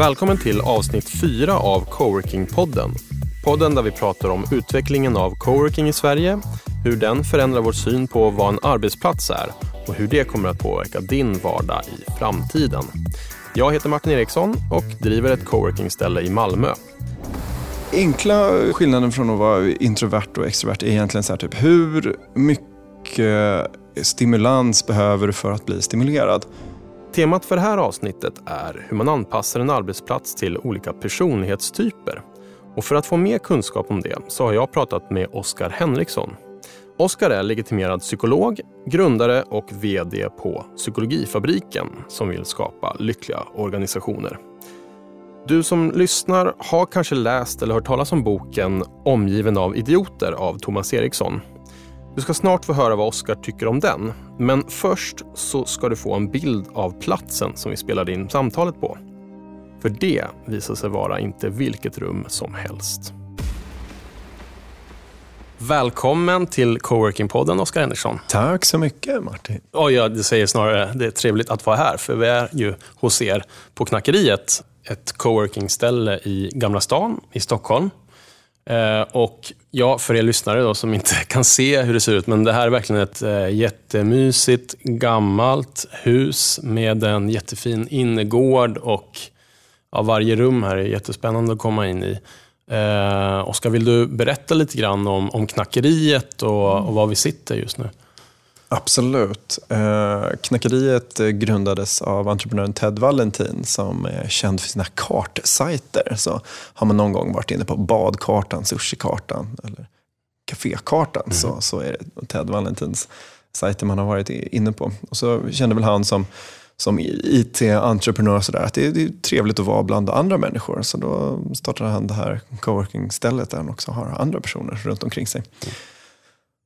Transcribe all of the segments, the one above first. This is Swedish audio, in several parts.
Välkommen till avsnitt 4 av Coworking-podden. Podden där vi pratar om utvecklingen av coworking i Sverige, hur den förändrar vår syn på vad en arbetsplats är och hur det kommer att påverka din vardag i framtiden. Jag heter Martin Eriksson och driver ett coworking-ställe i Malmö. Enkla skillnaden från att vara introvert och extrovert är egentligen så här, typ, hur mycket stimulans behöver du för att bli stimulerad? Temat för det här avsnittet är hur man anpassar en arbetsplats till olika personlighetstyper. Och för att få mer kunskap om det så har jag pratat med Oskar Henriksson. Oskar är legitimerad psykolog, grundare och VD på Psykologifabriken som vill skapa lyckliga organisationer. Du som lyssnar har kanske läst eller hört talas om boken Omgiven av idioter av Thomas Eriksson. Du ska snart få höra vad Oskar tycker om den. Men först så ska du få en bild av platsen som vi spelade in samtalet på. För det visar sig vara inte vilket rum som helst. Välkommen till Coworking-podden, Oskar Henriksson. Tack så mycket, Martin. Oh, ja, det säger snarare det är trevligt att vara här, för vi är ju hos er på Knackeriet, ett coworking-ställe i Gamla stan i Stockholm. Eh, och ja, för er lyssnare då, som inte kan se hur det ser ut, men det här är verkligen ett eh, jättemysigt, gammalt hus med en jättefin innergård och ja, varje rum här är jättespännande att komma in i. Eh, Oskar, vill du berätta lite grann om, om knackeriet och, och var vi sitter just nu? Absolut. Eh, knackeriet grundades av entreprenören Ted Valentin som är känd för sina kartsajter. Så har man någon gång varit inne på badkartan, sushikartan eller kafékartan mm. så, så är det Ted Valentins sajter man har varit inne på. Och så kände väl han som som IT-entreprenör sådär, att det är, det är trevligt att vara bland andra människor. Så då startade han det här coworking-stället där han också har andra personer runt omkring sig. Mm.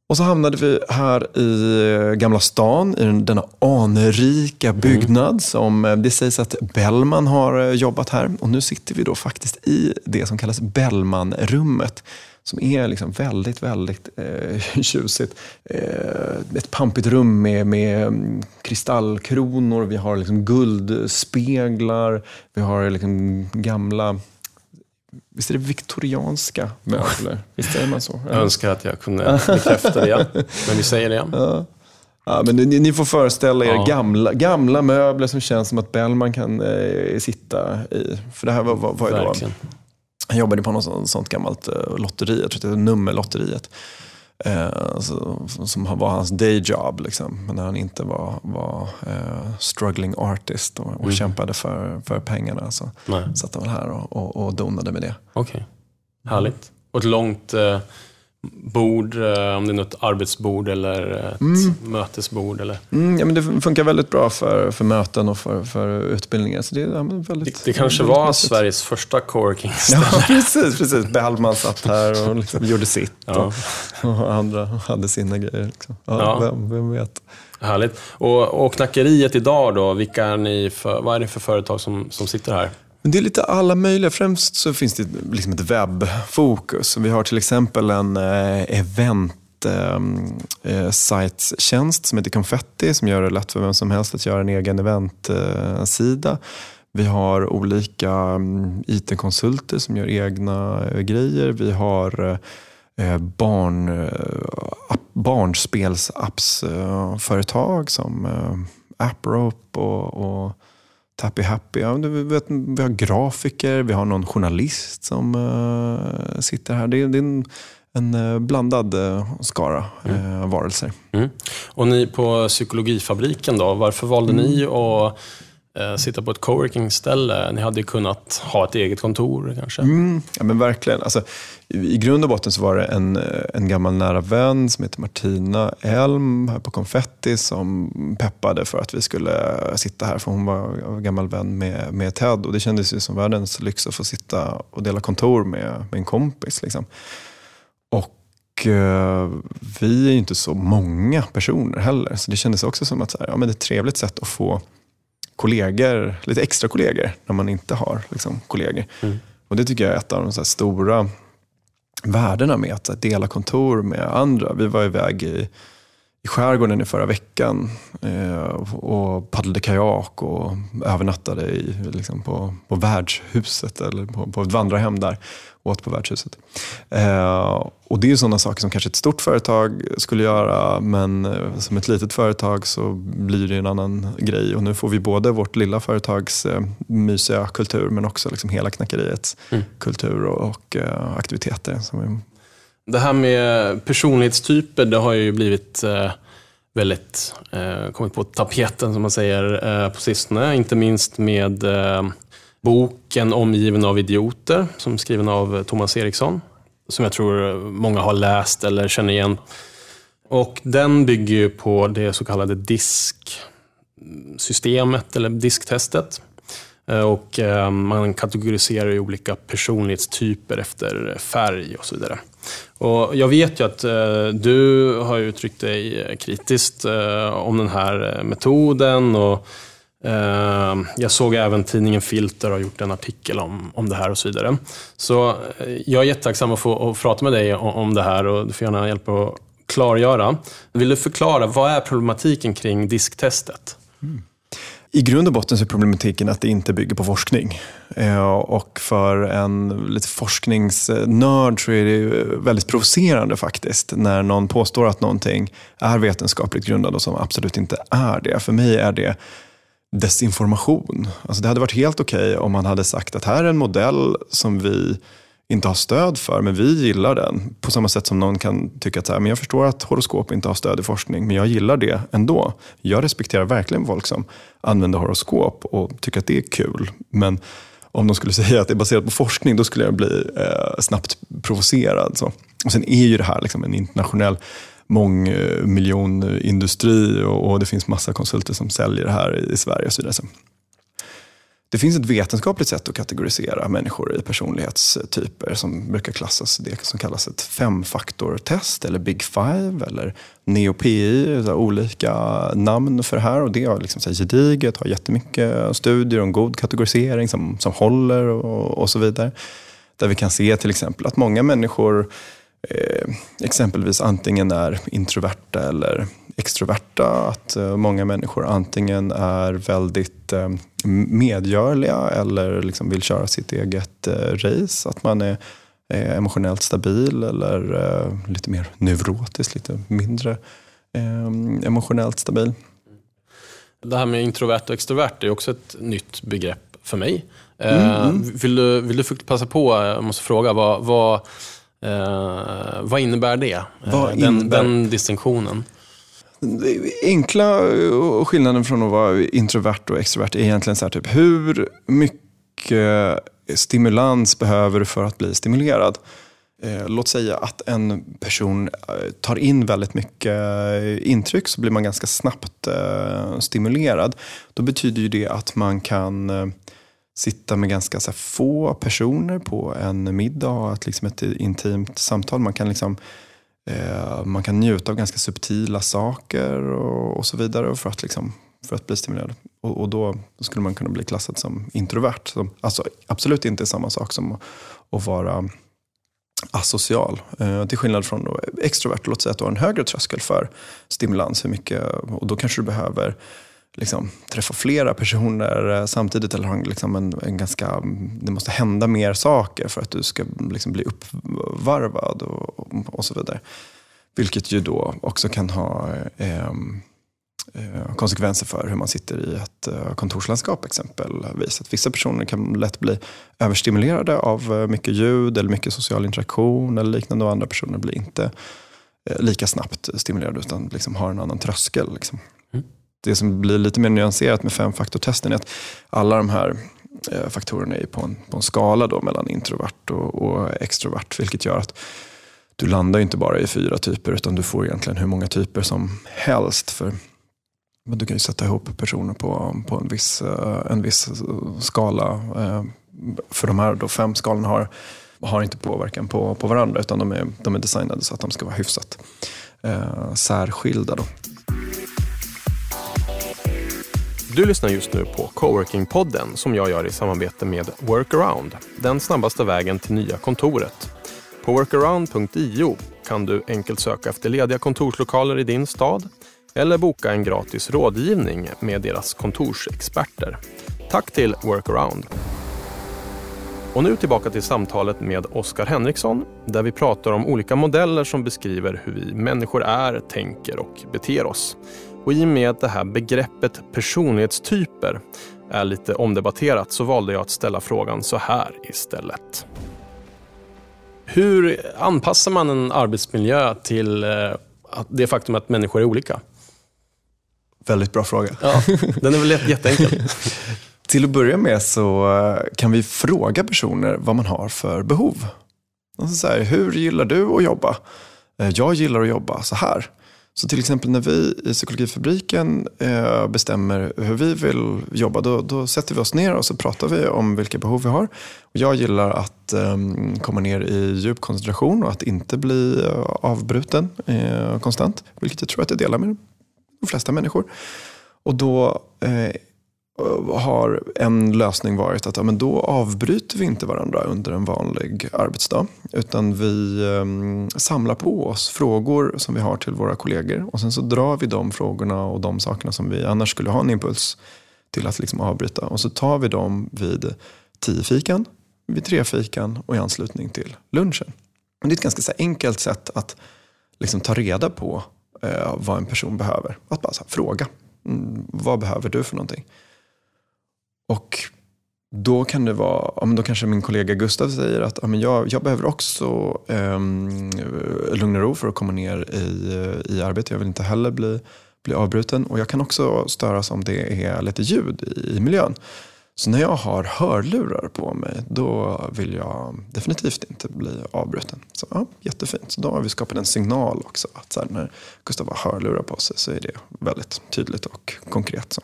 Och så hamnade vi här i Gamla stan, i denna anrika mm. byggnad mm. som eh, det sägs att Bellman har eh, jobbat här. Och nu sitter vi då faktiskt i det som kallas Bellmanrummet som är liksom väldigt, väldigt eh, tjusigt. Eh, ett pampigt rum med, med mm, kristallkronor, vi har liksom guldspeglar, vi har liksom gamla Visst är det viktorianska möbler? Visst säger man så? Jag önskar att jag kunde bekräfta det, men vi säger det. Ja. Ja, men ni, ni, får föreställa er ja. gamla, gamla möbler som känns som att Bellman kan eh, sitta i. För det här var, var, var ju då han jobbade på något sånt, sånt gammalt uh, lotteri, jag tror det heter Nummerlotteriet. Så, som var hans day job, liksom. när han inte var, var uh, struggling artist och, och mm. kämpade för, för pengarna så Nej. satt han här och, och, och donade med det. Okej, okay. härligt. Och ett långt bord, eh, om det är något arbetsbord eller ett mm. mötesbord? Eller? Mm, ja, men det funkar väldigt bra för, för möten och för, för utbildningar. Så det, ja, väldigt, det, det kanske väldigt var mässigt. Sveriges första coworking-ställe. Ja, precis. precis. Bellman satt här och liksom gjorde sitt ja. och, och, andra hade sina grejer. Liksom. Ja, ja. Vem, vem vet? Härligt. Och, och knackeriet idag då, vilka är ni för, vad är det för företag som, som sitter här? Det är lite alla möjliga. Främst så finns det liksom ett webbfokus. Vi har till exempel en eh, event ehm, eh, sajtstjänst som heter Confetti som gör det lätt för vem som helst att göra en egen eventsida. Vi har olika mm, IT-konsulter som gör egna eh, grejer. Vi har eh, barn, barnspelsappsföretag som AppRope och, och Tappy Happy. Ja, vi, vet, vi har grafiker, vi har någon journalist som uh, sitter här. Det är, det är en, en uh, blandad uh, skara mm. varelser. Mm. Och ni på Psykologifabriken, då, varför valde mm. ni att eh, Eh, sitta på ett coworking-ställe. Ni hade kunnat ha ett eget kontor kanske? Mm, ja, men verkligen. Alltså, i, grund och botten så var det en, eh, en gammal nära vän som heter Martina Elm här på Konfetti som peppade för att vi skulle eh, sitta här. För hon var gammal vän med, med Ted och det kändes ju som världens lyx att få sitta och dela kontor med, med en kompis. Liksom. Och vi är ju inte så många personer heller. Så det kändes också som att så här, ja, men det är ett trevligt sätt att få kollegor, lite extra kollegor när man inte har liksom, kollegor. Mm. Och Det tycker jag är ett av de så stora värdena med att dela kontor med andra. Vi var iväg i, i skärgården i förra veckan eh, och paddlade kajak och övernattade i, liksom på, på värdshuset eller på, på ett vandrarhem där. Åt på värdshuset. Eh, och det är sådana saker som kanske ett stort företag skulle göra men eh, som ett litet företag så blir det en annan grej. Och nu får vi både vårt lilla företags eh, mysiga kultur men också liksom hela knackeriets mm. kultur och, och eh, aktiviteter. Som det här med personlighetstyper, det har ju blivit eh, väldigt, eh, kommit på tapeten som man säger eh, på sistone. Inte minst med eh, boken Omgiven av idioter, som är skriven av eh, Thomas Eriksson. Som jag tror många har läst eller känner igen. Och den bygger ju på det så kallade DISK-systemet, eller DISK-testet. Eh, och eh, man kategoriserar ju olika personlighetstyper efter färg och så vidare. Och jag vet ju att eh, du har uttryckt dig eh, kritiskt eh, om den här eh, metoden. Och, jag såg även tidningen Filter har gjort en artikel om, om det här och så vidare. Så jag är jättetacksam att få att prata med dig om det här och du får gärna hjälpa att klargöra. Vill du förklara, vad är problematiken kring disktestet? Mm. I grund och botten så är problematiken att det inte bygger på forskning. Eh, och för en lite forskningsnörd så är det väldigt provocerande faktiskt när någon påstår att någonting är vetenskapligt grundat och som absolut inte är det. För mig är det desinformation. Alltså det hade varit helt okej okay om man hade sagt att här är en modell som vi inte har stöd för, men vi gillar den. På samma sätt som någon kan tycka att så här, men jag förstår att horoskop inte har stöd i forskning, men jag gillar det ändå. Jag respekterar verkligen folk som använder horoskop och tycker att det är kul. Men om de skulle säga att det är baserat på forskning, då skulle jag bli eh, snabbt provocerad. Så. Och sen är ju det här liksom en internationell mångmiljonindustri och, och det finns massa konsulter som säljer det här i Sverige. Och så vidare. Det finns ett vetenskapligt sätt att kategorisera människor i personlighetstyper som brukar klassas det som kallas ett femfaktortest eller Big Five eller NeoPI, olika namn för det här. Och det är liksom så gediget, har jättemycket studier och en god kategorisering som, som håller och, och så vidare. Där vi kan se till exempel att många människor eh, exempelvis antingen är introverta eller extroverta. Att eh, många människor antingen är väldigt eh, medgörliga eller liksom vill köra sitt eget eh, race. Att man är emotionellt stabil eller lite mer neurotisk, lite mindre emotionellt stabil. Det här med introvert och extrovert är också ett nytt begrepp för mig. Mm. Vill, du, vill du passa på, jag måste fråga, vad, vad, vad innebär det? Vad den, innebär... den distinktionen? Enkla eh, skillnaden från att vara introvert och extrovert är egentligen så här, typ, hur mycket stimulans behöver du för att bli stimulerad? Eh, låt säga att en person eh, tar in väldigt mycket intryck så blir man ganska snabbt stimulerad. Då betyder ju det att man kan sitta med ganska så få personer på en middag och ha ett, liksom ett intimt samtal. Man kan liksom Eh, man kan njuta av ganska subtila saker och, och så vidare för att, liksom, för att bli stimulerad. Och, och då, då, skulle man kunna bli klassad som introvert. Som, alltså absolut inte samma sak som att, att vara asocial. Eh, till skillnad från då extrovert, låt säga att du har en högre tröskel för stimulans. Hur mycket, och då kanske du behöver liksom, träffa flera personer eh, samtidigt eller ha liksom en, en, ganska, det måste hända mer saker för att du ska liksom bli uppvarvad och, och så vidare. Vilket ju då också kan ha eh, eh, konsekvenser för hur man sitter i ett eh, kontorslandskap exempelvis. Att vissa personer kan lätt bli överstimulerade av eh, mycket ljud eller mycket social interaktion eller liknande och andra personer blir inte eh, lika snabbt stimulerade utan liksom har en annan tröskel. Liksom det som blir lite mer nyanserat med femfaktortesten är att alla de här eh, faktorerna är på en, på en skala då mellan introvert och, och extrovert. Vilket gör att du landar inte bara i fyra typer utan du får egentligen hur många typer som helst. För men du kan ju sätta ihop personer på, på en, viss, eh, en viss skala. Eh, för de här då fem skalorna har, har inte påverkan på, på varandra utan de är, de är designade så att de ska vara hyfsat eh, särskilda. Då. Du lyssnar just nu på Coworking-podden som jag gör i samarbete med Workaround, den snabbaste vägen till nya kontoret. På workaround.io kan du enkelt söka efter lediga kontorslokaler i din stad eller boka en gratis rådgivning med deras kontorsexperter. Tack till Workaround. Och nu tillbaka till samtalet med Oskar Henriksson där vi pratar om olika modeller som beskriver hur vi människor är, tänker och beter oss. Och i och med att det här begreppet personlighetstyper är lite omdebatterat så valde jag att ställa frågan så här istället. Hur anpassar man en arbetsmiljö till eh, det faktum att människor är olika? Väldigt bra fråga. Ja, den är väl jätteenkel. Till att börja med så eh, kan vi fråga personer vad man har för behov. Alltså så här, hur gillar du att jobba? Eh, jag gillar att jobba så här. Så till exempel när vi i Psykologifabriken eh, bestämmer hur vi vill jobba, då, då, sätter vi oss ner och så pratar vi om vilka behov vi har. Jag gillar att ehm, komma ner i djup koncentration och att inte bli eh, avbruten eh, konstant, vilket jag tror att jag delar med de flesta människor. Och då eh, Eh, har en lösning varit att ja, men då avbryter vi inte varandra under en vanlig arbetsdag. Utan vi eh, samlar på oss frågor som vi har till våra kollegor. Och sen så drar vi de frågorna och de sakerna som vi annars skulle ha en impuls till att liksom avbryta. Och så tar vi dem vid tiofikan, vid trefikan och i anslutning till lunchen. Och det är ett ganska så enkelt sätt att liksom ta reda på eh, vad en person behöver. Att bara här, fråga. Mm, vad behöver du för någonting? Och då kan det vara, då kanske min kollega Gustav säger att jag, jag behöver också eh, lugn och ro för att komma ner i, i arbete. Jag vill inte heller bli, bli avbruten. Och jag kan också störas om det är lite ljud i, i miljön. Så när jag har hörlurar på mig, då vill jag definitivt inte bli avbruten. Så ja, Jättefint. Så då har vi skapat en signal också. Att så här, när Gustav har hörlurar på sig så är det väldigt tydligt och konkret. Så.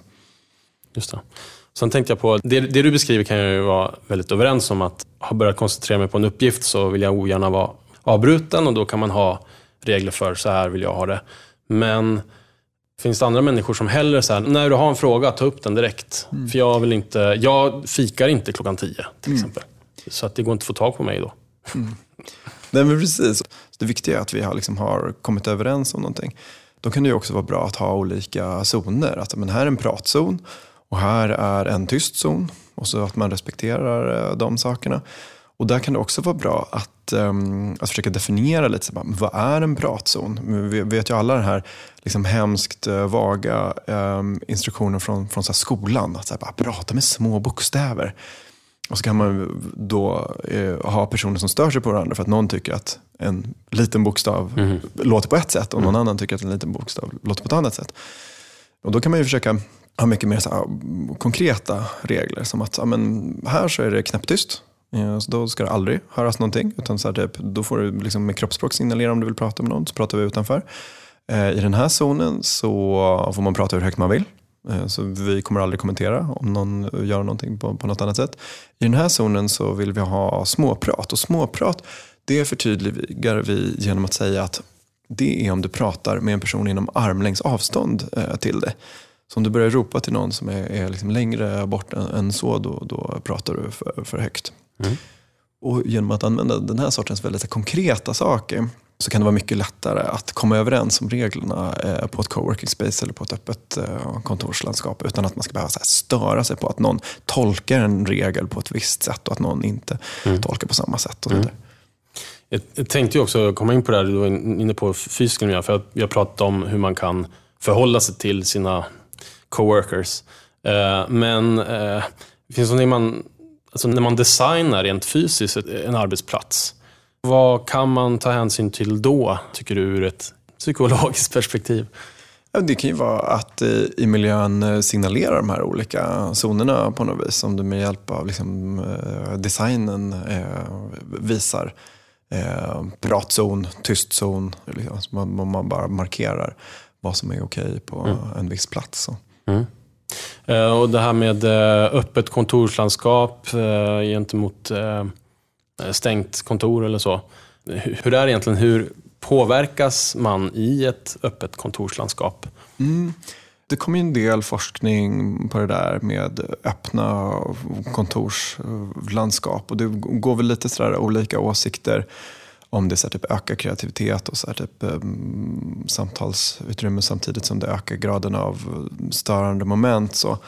Just det. Sen tänkte jag på, det, det, du beskriver kan jag ju vara väldigt överens om att har börjat koncentrera mig på en uppgift så vill jag ogärna vara avbruten och då kan man ha regler för så här vill jag ha det. Men finns det andra människor som hellre så här, när du har en fråga, ta upp den direkt. Mm. För jag vill inte, jag fikar inte klockan tio till mm. exempel. Så att det går inte att få tag på mig då. Mm. Nej men precis. Det viktiga är att vi har, liksom har kommit överens om någonting. Då kan det ju också vara bra att ha olika zoner. Att men här är en pratzon och här är en tyst zon och så att man respekterar eh, de sakerna. Och där kan det också vara bra att, um, att försöka definiera lite, så vad är en pratzon? Vi vet ju alla den här liksom hemskt uh, vaga um, instruktionen från, från så skolan. Att så här, bara, prata med små bokstäver. Och så kan man då uh, ha personer som stör sig på varandra för att någon tycker att en liten bokstav mm. låter på ett sätt och någon mm. annan tycker att en liten bokstav låter på ett annat sätt. Och då kan man ju försöka har mycket mer så här, konkreta regler. Som att ja, men här så är det knäpptyst. Ja, så då ska det aldrig höras någonting. Utan så här, typ, då får du liksom med kroppsspråk signalera om du vill prata med någon. Så pratar vi utanför. Eh, I den här zonen så får man prata hur högt man vill. Eh, så vi kommer aldrig kommentera om någon gör någonting på, på något annat sätt. I den här zonen så vill vi ha småprat. Och småprat det förtydligar vi genom att säga att det är om du pratar med en person inom armlängds avstånd eh, till dig. Så om du börjar ropa till någon som är, är liksom längre bort än, än, så, då, då pratar du för, för högt. Mm. Och genom att använda den här sortens väldigt konkreta saker så kan det vara mycket lättare att komma överens om reglerna eh, på ett coworking space eller på ett öppet eh, kontorslandskap utan att man ska behöva störa sig på att någon tolkar en regel på ett visst sätt och att någon inte mm. tolkar på samma sätt. Och mm. Jag tänkte också komma in på det här, du var inne på miljö, för jag pratade om hur man kan förhålla sig till sina coworkers. Eh, men eh, det finns någonting man, alltså när man designar rent fysiskt en arbetsplats, vad kan man ta hänsyn till då, tycker du, ur ett psykologiskt perspektiv? Det kan ju vara att i miljön signalera de här olika zonerna på något vis. Om du med hjälp av liksom designen visar pratzon, tystzon. Liksom, man bara markerar vad som är okej på mm. en viss plats. Mm. Eh, och det här med eh, öppet kontorslandskap eh, gentemot stängt kontor eller så. Hur är det egentligen? Hur påverkas man i ett öppet kontorslandskap? Mm. Det kommer en del forskning på det där med öppna kontorslandskap och det går väl lite sådär olika åsikter om det så här, typ, ökar kreativitet och så här, typ, um, samtalsutrymme samtidigt som det ökar graden av störande moment. Så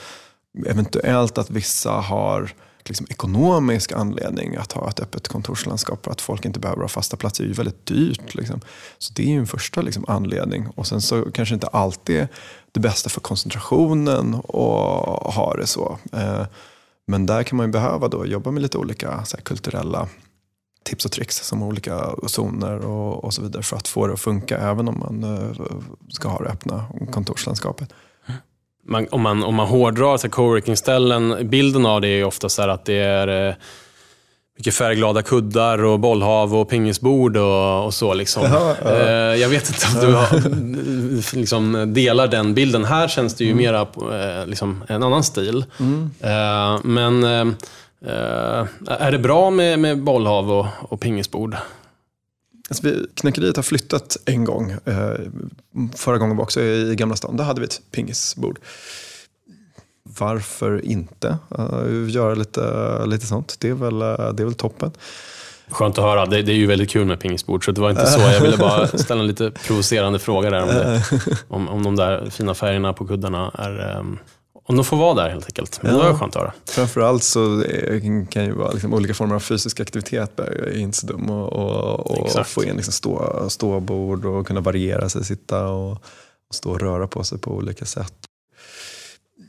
eventuellt att vissa har liksom, ekonomisk anledning att ha ett öppet kontorslandskap för att folk inte behöver ha fasta platser. Det är ju väldigt dyrt. Liksom. Så det är ju en första liksom, anledning. Och sen så kanske inte alltid är det bästa för koncentrationen att ha det så. Eh, men där kan man ju behöva då jobba med lite olika här, kulturella tips och tricks som olika zoner och, och, så vidare för att få det att funka även om man uh, ska ha det öppna kontorslandskapet. Man, om, man, om man hårdrar så coworking-ställen, bilden av det är ofta så att det är uh, mycket färgglada kuddar och bollhav och pingisbord och, och så. Liksom. Ja, ja. Uh, jag vet inte om du har, liksom, delar den bilden. Här känns det ju mm. mera liksom, en annan stil. Mm. men Uh, är det bra med, med bollhav och, och pingisbord? Alltså vi, knackeriet har flyttat en gång. Uh, förra gången var också i Gamla stan. Där hade vi ett pingisbord. Varför inte uh, göra lite, lite sånt? Det är väl, det är väl toppen. Skönt att höra. Det, det, är ju väldigt kul med pingisbord, så det var inte så. Jag ville bara ställa en lite provocerande fråga där om, det, om, om de där fina färgerna på kuddarna är um, om de får vara där helt enkelt. Men ja. det var skönt att höra. Framförallt så kan ju vara liksom olika former av fysisk aktivitet är inte så dum. Och, och, och få in liksom stå, ståbord och kunna variera sig, sitta och, och stå och röra på sig på olika sätt.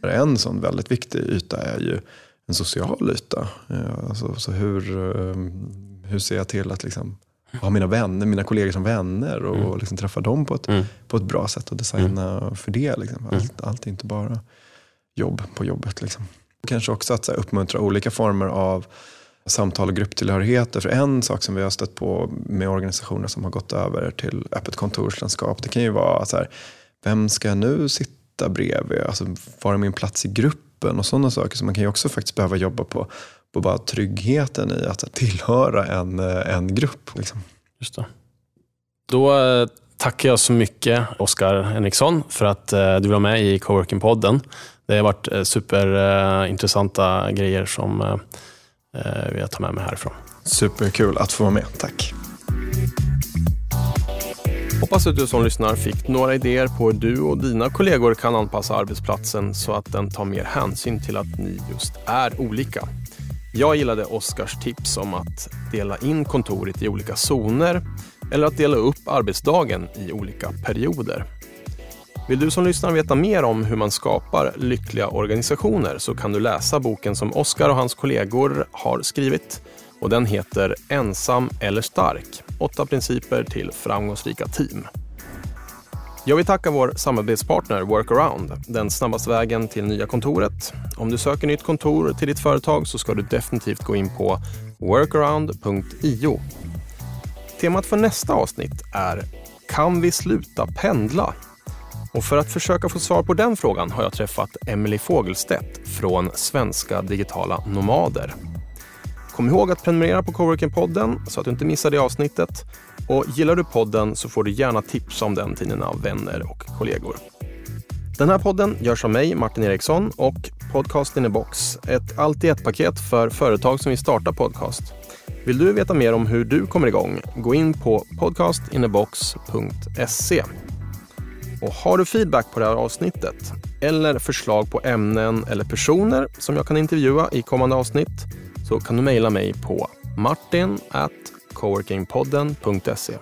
En sån väldigt viktig yta är ju en social yta. Alltså, så hur, ehm, hur ser jag till att liksom ha mina vänner, mina kollegor som vänner och mm. liksom träffa dem på ett, mm. på ett bra sätt och designa mm. för det. Liksom. Allt, mm. allt är inte bara jobb på jobbet. Liksom. Kanske också att här, uppmuntra olika former av samtal och grupptillhörigheter. För en sak som vi har stött på med organisationer som har gått över till öppet kontorslandskap, det kan ju vara så här, vem ska jag nu sitta bredvid? Alltså, var är min plats i gruppen? Och sådana saker. Så man kan ju också faktiskt behöva jobba på, på bara tryggheten i att tillhöra en, eh, en grupp. Liksom. Just det. Då eh, tackar jag så mycket Oskar Henriksson för att eh, du var med i Coworking-podden. Det har varit eh, superintressanta grejer som eh, eh, jag tar med mig härifrån. Superkul att få vara med. Tack. Hoppas att du som lyssnar fick några idéer på hur du och dina kollegor kan anpassa arbetsplatsen så att den tar mer hänsyn till att ni just är olika. Jag gillade Oskars tips om att dela in kontoret i olika zoner eller att dela upp arbetsdagen i olika perioder. Vill du som lyssnar veta mer om hur man skapar lyckliga organisationer så kan du läsa boken som Oskar och hans kollegor har skrivit. Och Den heter Ensam eller stark. Åtta principer till framgångsrika team. Jag vill tacka vår samarbetspartner Workaround, den snabbaste vägen till nya kontoret. Om du söker nytt kontor till ditt företag så ska du definitivt gå in på workaround.io. Temat för nästa avsnitt är Kan vi sluta pendla? Och för att försöka få svar på den frågan har jag träffat Emily Fogelstedt från Svenska digitala nomader. Kom ihåg att prenumerera på Coworking-podden så att du inte missar det avsnittet. Och gillar du podden så får du gärna tipsa om den till dina vänner och kollegor. Den här podden görs av mig, Martin Eriksson, och Podcast in a box. Ett allt i ett-paket för företag som vill starta podcast. Vill du veta mer om hur du kommer igång? Gå in på podcastinabox.se. Och har du feedback på det här avsnittet eller förslag på ämnen eller personer som jag kan intervjua i kommande avsnitt så kan du mejla mig på martin coworkingpodden.se.